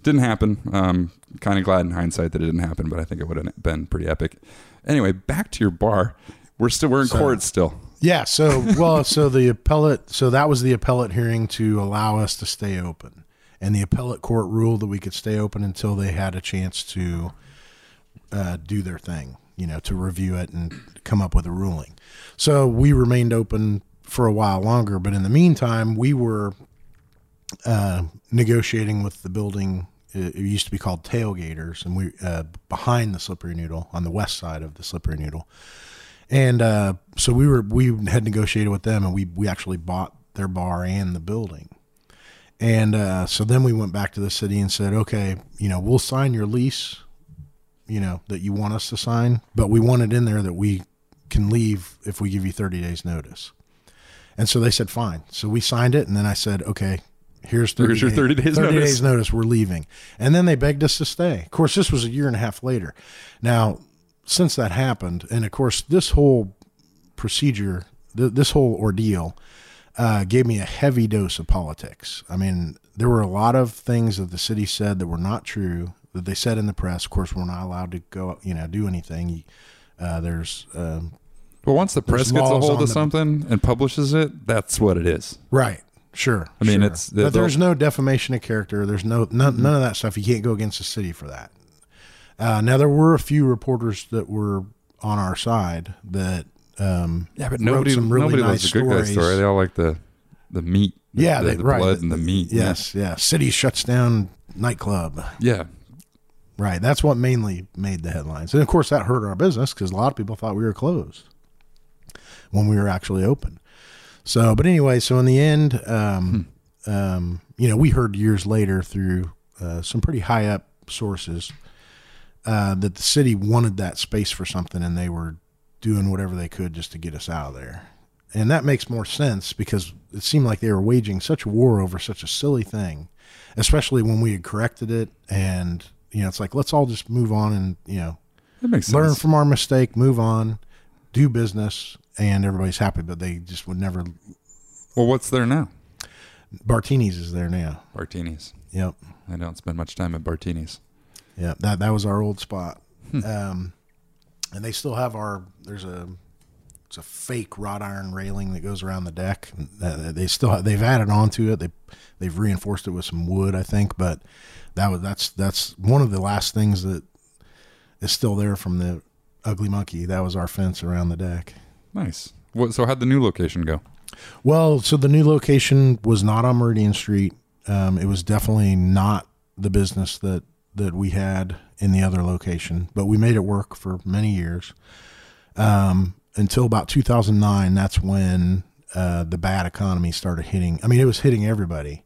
didn't happen. Um, kind of glad in hindsight that it didn't happen, but I think it would have been pretty epic. Anyway, back to your bar. We're still we're in court still. Yeah. So well, so the appellate. So that was the appellate hearing to allow us to stay open, and the appellate court ruled that we could stay open until they had a chance to uh, do their thing. You know, to review it and come up with a ruling. So we remained open for a while longer, but in the meantime, we were uh, negotiating with the building. It it used to be called Tailgaters, and we uh, behind the Slippery Noodle on the west side of the Slippery Noodle. And uh, so we were we had negotiated with them, and we we actually bought their bar and the building. And uh, so then we went back to the city and said, okay, you know, we'll sign your lease, you know, that you want us to sign, but we want it in there that we can leave if we give you 30 days notice. And so they said, fine. So we signed it, and then I said, okay, here's 30 Here's your 30 days 30 notice. days notice. We're leaving. And then they begged us to stay. Of course, this was a year and a half later. Now, since that happened, and of course, this whole procedure, th- this whole ordeal, uh, gave me a heavy dose of politics. I mean, there were a lot of things that the city said that were not true, that they said in the press. Of course, we're not allowed to go, you know, do anything. Uh, there's um, But once the press gets a hold of the- something and publishes it, that's what it is. Right. Sure. I mean, sure. it's- the- but there's no defamation of character. There's no none, none of that stuff. You can't go against the city for that. Uh, now there were a few reporters that were on our side that um, Yeah, but nobody some really nobody nice loves a good guy story. They all like the the meat. the- Yeah, the, they, the right. blood and the meat. Yes, yeah. City shuts down nightclub. Yeah. Right. That's what mainly made the headlines, and of course that hurt our business because a lot of people thought we were closed when we were actually open. So, but anyway, so in the end, um, um, you know, we heard years later through uh, some pretty high up sources uh, that the city wanted that space for something, and they were doing whatever they could just to get us out of there. and that makes more sense because it seemed like they were waging such a war over such a silly thing, especially when we had corrected it. And you know, it's like let's all just move on and you know That makes learn sense. from our mistake, move on, do business, and everybody's happy. But they just would never. well, what's there now? Bartini's is there now. Bartini's. Yep. I don't spend much time at Bartini's. Yeah, that that was our old spot. Hmm. Um, and they still have our there's a it's a fake wrought iron railing that goes around the deck. Uh, they still have, they've added on to it. They they've reinforced it with some wood, I think, but that was that's that's one of the last things that is still there from the ugly monkey. That was our fence around the deck. Nice. What, so how'd the new location go? Well, so the new location was not on Meridian Street. Um, it was definitely not the business that that we had in the other location, but we made it work for many years. Um, until about 2009, that's when uh, the bad economy started hitting. I mean, it was hitting everybody,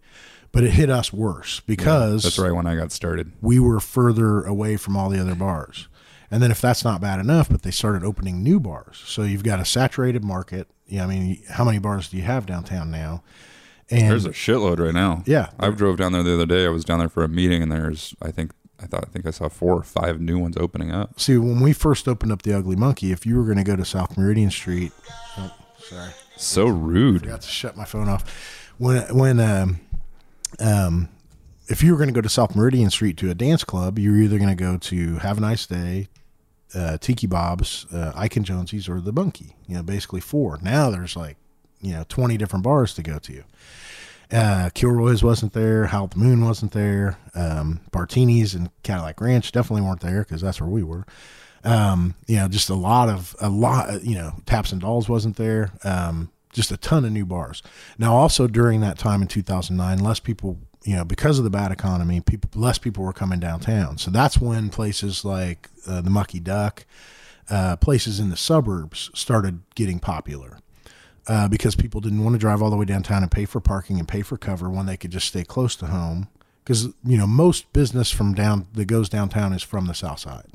but it hit us worse because That's right when I got started. we were further away from all the other bars. And then if that's not bad enough, but they started opening new bars. So you've got a saturated market. Yeah, I mean, how many bars do you have downtown now? And There's a shitload right now. yeah, I drove down there the other day. I was down there for a meeting, and there's I think I thought I think I saw four or five new ones opening up. see, when we first opened up the Ugly Monkey, if you were going to go to South Meridian Street, oh, sorry, So rude. forgot to shut my phone off. When when um um if you were going to go to South Meridian Street to a dance club, you were either going to go to Have a Nice Day, uh, Tiki Bob's, uh, Ike and Jonesy's, or the Bunky. You know, basically four. Now there's like you know twenty different bars to go to. Uh, Kilroy's wasn't there. Howl the Moon wasn't there. Um, Bartini's and Cadillac Ranch definitely weren't there because that's where we were. Um, you know, just a lot of a lot. You know, Taps and Dolls wasn't there. Um, just a ton of new bars. Now, also during that time in 2009, less people, you know, because of the bad economy, people less people were coming downtown. So that's when places like uh, the Mucky Duck, uh, places in the suburbs started getting popular uh, because people didn't want to drive all the way downtown and pay for parking and pay for cover when they could just stay close to home. Because you know most business from down that goes downtown is from the south side.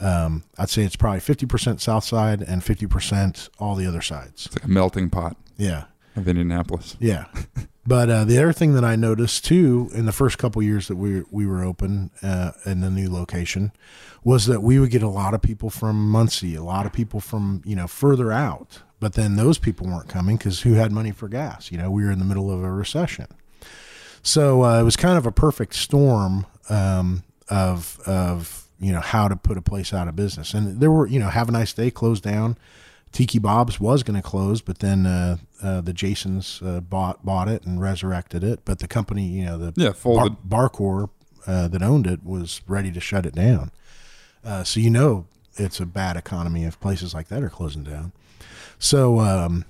Um, I'd say it's probably fifty percent south side and fifty percent all the other sides. It's like a melting pot Yeah, of Indianapolis. yeah. But uh, the other thing that I noticed too in the first couple years that we we were open uh, in the new location was that we would get a lot of people from Muncie, a lot of people from you know further out. But then those people weren't coming because who had money for gas? You know, we were in the middle of a recession, so uh, it was kind of a perfect storm um, of of you know how to put a place out of business. And there were you know have a nice day closed down. Tiki Bob's was going to close, but then uh, uh, the Jasons uh, bought bought it and resurrected it. But the company, you know, the Yeah, folded. Bar- Barcor uh, that owned it was ready to shut it down. Uh, so you know it's a bad economy if places like that are closing down. So um,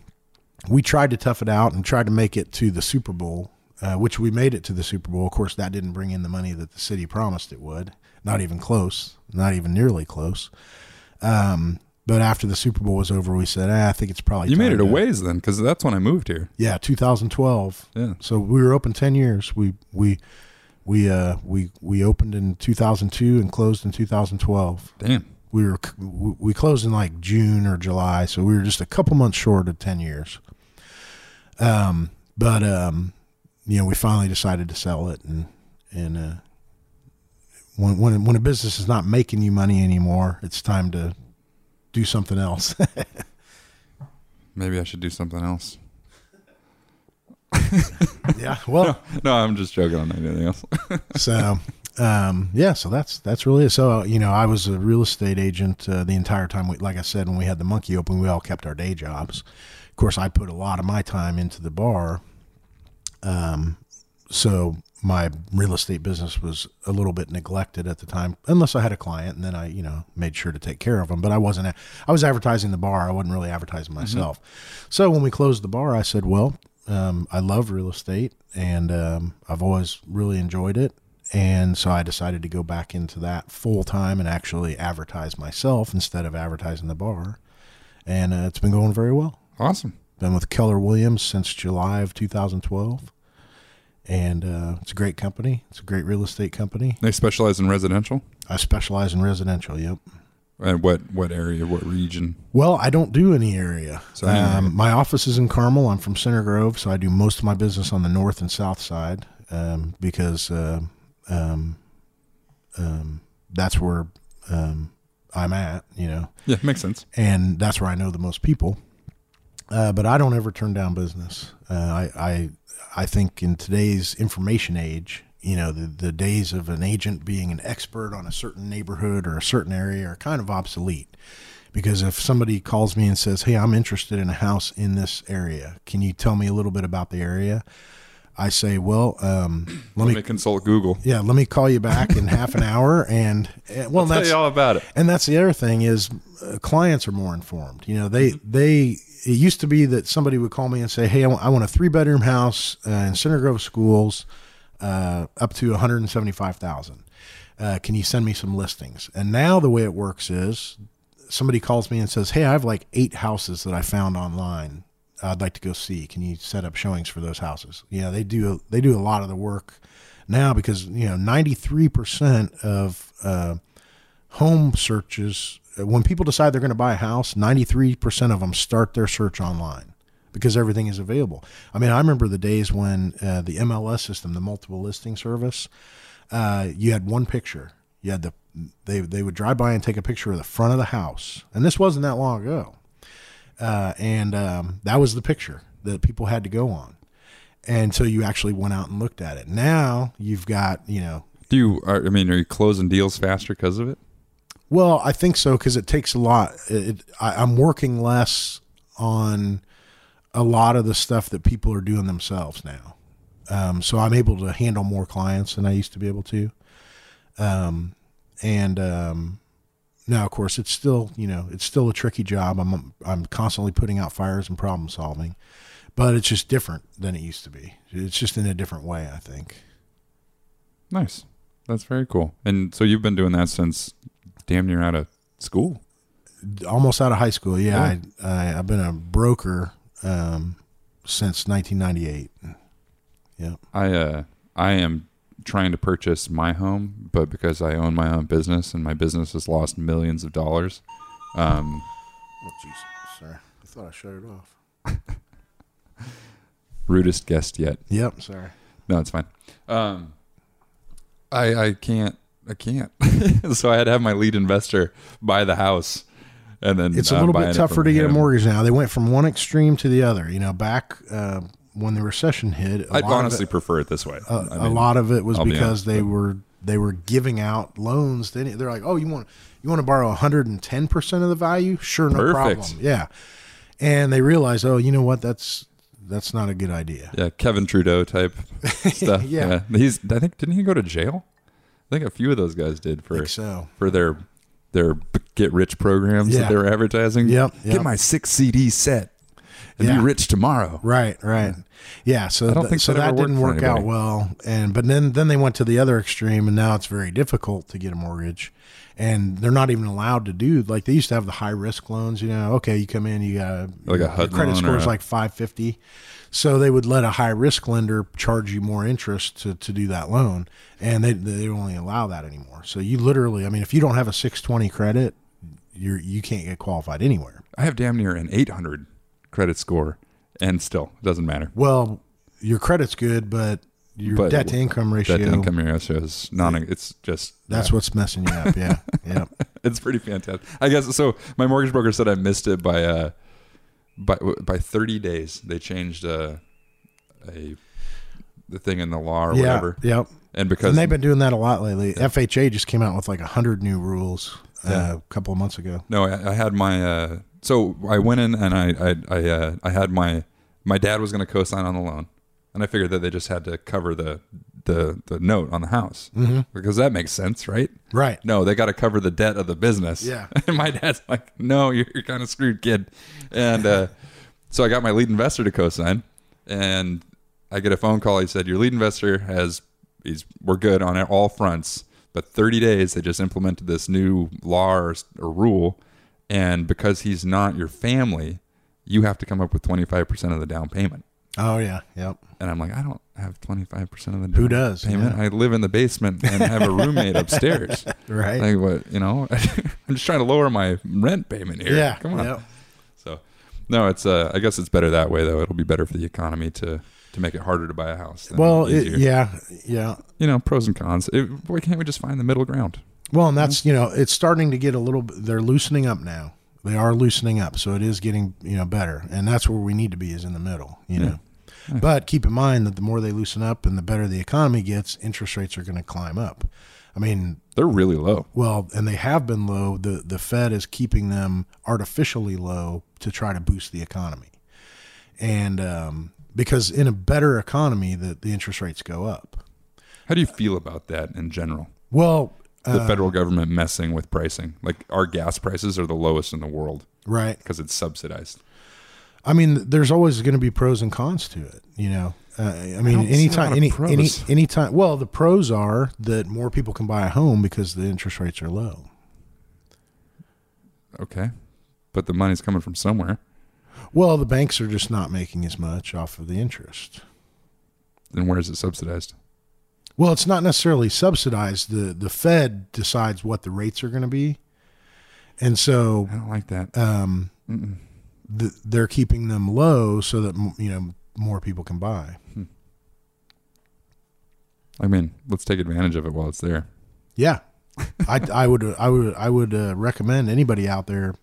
we tried to tough it out and tried to make it to the Super Bowl, uh, which we made it to the Super Bowl. Of course, that didn't bring in the money that the city promised it would. Not even close. Not even nearly close. Um, but after the Super Bowl was over, we said, ah, I think it's probably You made it a ways then, because that's when I moved here. Yeah, 2012. Yeah. So we were open 10 years. We we we uh we we opened in 2002 and closed in 2012. Damn. We were we closed in like June or July, so we were just a couple months short of 10 years. Um, but um, you know, we finally decided to sell it, and and uh, when when when a business is not making you money anymore, it's time to do something else. Maybe I should do something else. yeah. Well, No, I'm just joking on anything else. so um, yeah, so that's that's really it. So uh, you know, I was a real estate agent uh, the entire time. We, like I said, when we had the monkey open, we all kept our day jobs. Of course, I put a lot of my time into the bar. Um, so my real estate business was a little bit neglected at the time, unless I had a client, and then I, you know, made sure to take care of them. But I wasn't. I was advertising the bar. I wasn't really advertising myself. So when we closed the bar, I said, "Well, um, I love real estate, and um, I've always really enjoyed it." And so I decided to go back into that full time and actually advertise myself instead of advertising the bar. And uh, it's been going very well. awesome. Been with Keller Williams since July of 2012. And uh, it's a great company. It's a great real estate company. They specialize in residential. I specialize in residential. Yep. And what what area? What region? Well, I don't do any area. So um, my office is in Carmel. I'm from Center Grove, so I do most of my business on the north and south side um, because uh, um, um, that's where um, I'm at. You know, Yeah, makes sense. and that's where I know the most people. Uh, but I don't ever turn down business. Uh, I, I I think in today's information age, you know, the the days of an agent being an expert on a certain neighborhood or a certain area are kind of obsolete. Because if somebody calls me and says, "Hey, I'm interested in a house in this area. Can you tell me a little bit about the area?" I say, "Well, um, let Let me me consult Google. yeah, let me call you back in half an hour." And uh, well, Tell that's you all about it. and that's the other thing is uh, clients are more informed. You know, they they it used to be that somebody would call me and say, "Hey, I want, I want a three bedroom house uh, in Center Grove schools, uh, up to one hundred and seventy five thousand. Uh, can you send me some listings?" And now the way it works is somebody calls me and says, "Hey, I have like eight houses that I found online. I'd like to go see. Can you set up showings for those houses?" Yeah, they do they do a lot of the work now because you know ninety three percent of uh, home searches when people decide they're going to buy a house 93% of them start their search online because everything is available. I mean i remember the days when uh, the mls system the multiple listing service uh, you had one picture. You had the they, they would drive by and take a picture of the front of the house. And this wasn't that long ago. Uh, and um, that was the picture that people had to go on. Until you actually went out and looked at it. Now you've got you know Do you? Are, I mean, are you closing deals faster because of it? Well, I think so because it takes a lot. It, I, I'm working less on a lot of the stuff that people are doing themselves now. Um, so I'm able to handle more clients than I used to be able to. Um, and um, now, of course, it's still you know it's still a tricky job. I'm I'm constantly putting out fires and problem solving, but it's just different than it used to be. It's just in a different way, I think. Nice. That's very cool. And so you've been doing that since damn near out of school. almost out of high school. Yeah, I, I, I've been a broker um, since 1998. Yeah, I uh I am trying to purchase my home, but because I own my own business and my business has lost millions of dollars, um, oh jeez, sorry, I thought I shut it off. rudest guest yet. Yep, sorry. No, it's fine. Um, I I can't I can't. so I had to have my lead investor buy the house, and then It's a I'm little bit tougher to get a mortgage now. They went from one extreme to the other. You know, back uh, when the recession hit, I'd honestly it, prefer it this way. a, I a mean, lot of it was I'll be because honest, they but- were they were giving out loans. They, they're like, oh, you want you want to borrow 110 percent of the value? Sure, no Perfect. problem. Yeah, and they realized, oh, you know what? That's that's not a good idea. Yeah, Kevin Trudeau type stuff. Yeah. he's. I think didn't he go to jail? I think a few of those guys did for so. for their their get rich programs Yeah. that they were advertising. Yep, Get my six CD set and Yeah. be rich tomorrow. Right, right. Yeah, so I don't th- think so that that, didn't work out well. And but then then they went to the other extreme and now it's very difficult to get a mortgage. And they're not even allowed to do like they used to have the high risk loans, you know, okay, you come in, you got Like a HUD credit score is like 550. So they would let a high risk lender charge you more interest to, to do that loan, and they they don't only allow that anymore. So you literally, I mean, if you don't have a 620 credit, you're you can't get qualified anywhere. I have damn near an 800 credit score, and still it doesn't matter. Well, your credit's good, but your But debt to income ratio Debt to income ratio is non. It's just That's what's messing you up. Yeah. yeah. it's pretty fantastic. I guess so. My mortgage broker said I missed it by uh by by 30 days. They changed uh, a the thing in the law or yeah. whatever, Yep. and because And they've been doing that a lot lately. FHA just came out with like a hundred new rules uh, Yeah. a couple of months ago. No, I, I had my. Uh, so I went in and I I I, uh, I had my my dad was going to co-sign on the loan, and I figured that they just had to cover the the the note on the house Mm-hmm. because that makes sense, right? Right. No, they got to cover the debt of the business. Yeah. and my dad's like, "No, you're, you're kind of screwed, kid." And uh, so I got my lead investor to co-sign, and I get a phone call. He said, "Your lead investor has he's we're good on all fronts, but 30 days they just implemented this new law or, or rule, and because he's not your family, you have to come up with 25 percent of the down payment." Oh yeah, yep. And I'm like, I don't have 25% of the Who does? payment. Yeah. I live in the basement and have a roommate upstairs. Right. Like what, you know? I'm just trying to lower my rent payment here. yeah. Come on. yep. So, no, it's uh I guess it's better that way though. It'll be better for the economy to to make it harder to buy a house. than Well, it, yeah, yeah. You know, pros and cons. It, why can't we just find the middle ground? Well, and that's you know it's starting to get a little. They're loosening up now. They are loosening up, so it is getting you know better, and that's where we need to be is in the middle. You know. But keep in mind that the more they loosen up and the better the economy gets, interest rates are going to climb up. I mean, They're really low. well, and they have been low. The the Fed is keeping them artificially low to try to boost the economy, and um, because in a better economy, the the interest rates go up. How do you feel about that in general? Well, The uh, federal government messing with pricing. Like our gas prices are the lowest in the world right. because it's subsidized. I mean, there's always going to be pros and cons to it. You know, uh, I mean, don't see a anytime, any, pros. any, anytime. Well, the pros are that more people can buy a home because the interest rates are low. Okay. But the money's coming from somewhere. Well, the banks are just not making as much off of the interest. Then where is it subsidized? Well, it's not necessarily subsidized. the The Fed decides what the rates are going to be, and so I don't like that. um, the, they're keeping them low so that m- you know more people can buy. I mean, let's take advantage of it while it's there. Yeah, I, I would I would I would uh, recommend anybody out there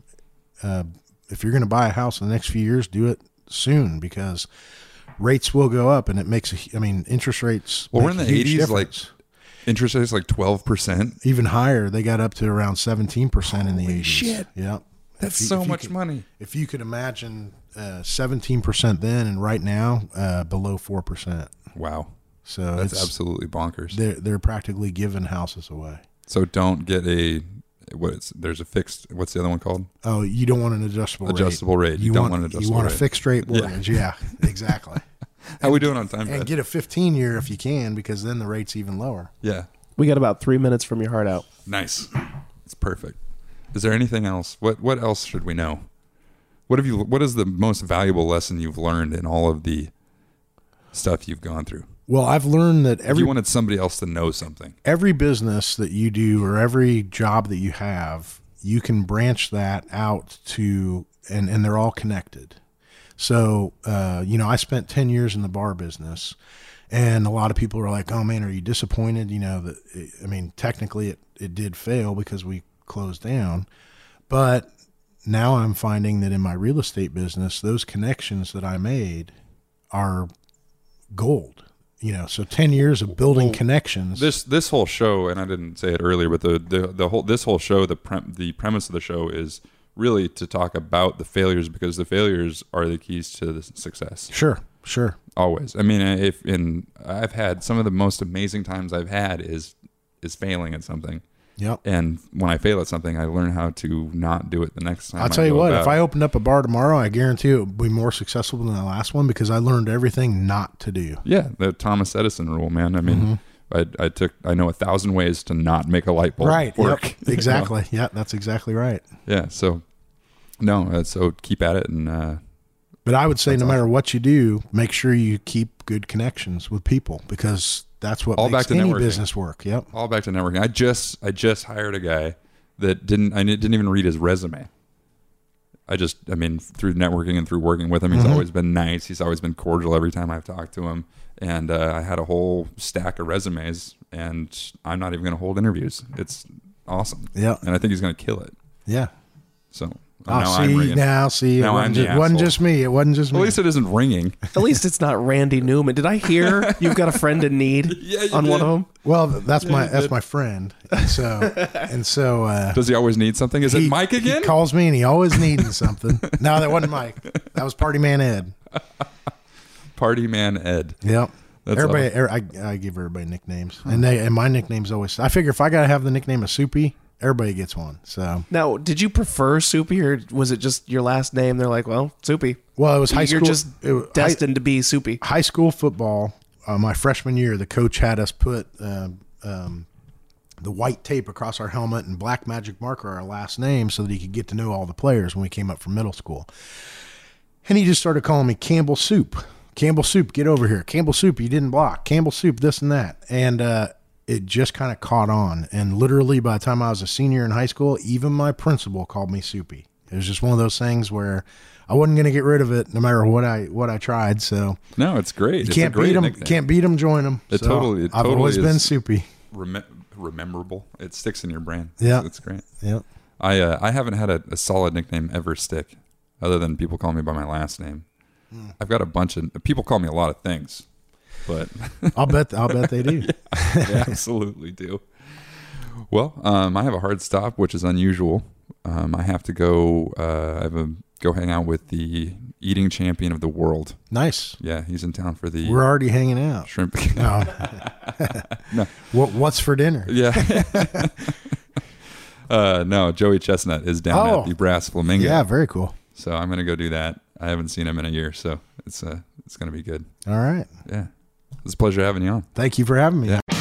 uh, if you're going to buy a house in the next few years, do it soon because rates will go up and it makes a I mean interest rates. Well, we're in the 80s, like. Interest rates like 12%. even higher. They got up to around seventeen percent in the eighties. shit. Yeah, That's you- so much could- money. If you could imagine seventeen percent then and right now uh, below four percent. Wow. So That's it's, absolutely bonkers. they're they're practically giving houses away. So don't get a what is there's a fixed what's the other one called? Oh, you don't want an adjustable rate. Adjustable rate. You, You, don't want, want an adjustable. you adjustable want a fixed rate mortgage. Yeah, exactly. How we doing on time? and Brad? get a 15 year if you can, because then the rate's even lower. yeah. We got about three minutes from your heart out. Nice. It's perfect. Is there anything else? What what else should we know? What have you what is the most valuable lesson you've learned in all of the stuff you've gone through? Well, I've learned that If every you wanted somebody else to know something. every business that you do or every job that you have, you can branch that out to, and and they're all connected. So, uh, you know, I spent 10 years in the bar business, and a lot of people are like, "Oh man, are you disappointed?" You know, that I mean, technically it it did fail because we closed down, but now I'm finding that in my real estate business, those connections that I made are gold. You know, so 10 years of building connections. This this whole show, and I didn't say it earlier, but the the, the whole this whole show, the prem, the premise of the show is really to talk about the failures because the failures are the keys to the success. Sure, sure. Always. I mean, if in I've had some of the most amazing times I've had is is failing at something. Yep. And when I fail at something, I learn how to not do it the next time. I'll tell you what, about if I opened up a bar tomorrow, I guarantee it would be more successful than the last one because I learned everything not to do. yeah, the Thomas Edison rule, man. I mean, I, I took I know a thousand ways to not make a light bulb right. work. Yep. you know? Exactly. Yeah, that's exactly right. Yeah. So no, uh, so keep at it and uh, But I would say no matter what you do, make sure you keep good connections with people because that's what All back to any networking. business work. Yep. all back to networking. I just I just hired a guy that didn't I didn't even read his resume. I just I mean through networking and through working with him, he's always been nice. He's always been cordial every time I've talked to him. And uh, I had a whole stack of resumes, and I'm not even going to hold interviews. It's awesome, Yeah. and I think he's going to kill it. Yeah. So Oh, now see, I'm ringing. now see, it Now wasn't, I'm the just, wasn't asshole. just me. It wasn't just me. At me. least it isn't ringing. At least it's not Randy Newman. Did I hear you've got a friend in need Yeah, you on one did. of them? well, that's my that's my friend. And so and so uh, Does he always need something? Is it Mike again? He calls me and he always needing something. no, that wasn't Mike. That was Party Man Ed. Party man Ed. Yep. That's everybody, er, I, I give everybody nicknames, and they and my nickname's always. I figure if I gotta have the nickname of Soupy, everybody gets one. So, Now, did you prefer Soupy or was it just your last name? They're like, well, Soupy. well, it was high You're school. just it was high, destined to be Soupy. high school football. Uh, my freshman year, the coach had us put uh, um, the white tape across our helmet and black magic marker our last name, so that he could get to know all the players when we came up from middle school. And he just started calling me Campbell Soup Campbell Soup, get over here. Campbell Soup, you didn't block. Campbell Soup, this and that. And uh, it just kind of caught on. And literally, by the time I was a senior in high school, even my principal called me Soupy. It was just one of those things where I wasn't going to get rid of it no matter what I what I tried. So No, it's great. you It's can't great beat them. nickname. Can't beat them. Join them. It totally- it I've totally always been. Soupy. Reme- rememberable. It sticks in your brain. Yeah. it's, great. Yeah. I uh, I haven't had a, a solid nickname ever stick, other than people call me by my last name. Hmm. I've got a bunch of people call me a lot of things, but I'll bet. I'll bet they do. they absolutely do. Well, um, I have a hard stop, which is unusual. Um, I have to go. Uh, I have a go hang out with the eating champion of the world. Nice. Yeah, he's in town for the We're already hanging out. shrimp. No. No. What What's for dinner? yeah. uh, no, Joey Chestnut is down Oh. at the Brass Flamingo. Yeah. Very cool. So I'm gonna go do that. I haven't seen him in a year, so it's uh it's gonna be good. All right. Yeah, it's a pleasure having you on. Thank you for having me. Yeah.